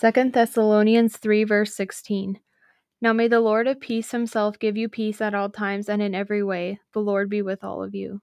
2 Thessalonians 3, verse 16. Now may the Lord of peace himself give you peace at all times and in every way. The Lord be with all of you.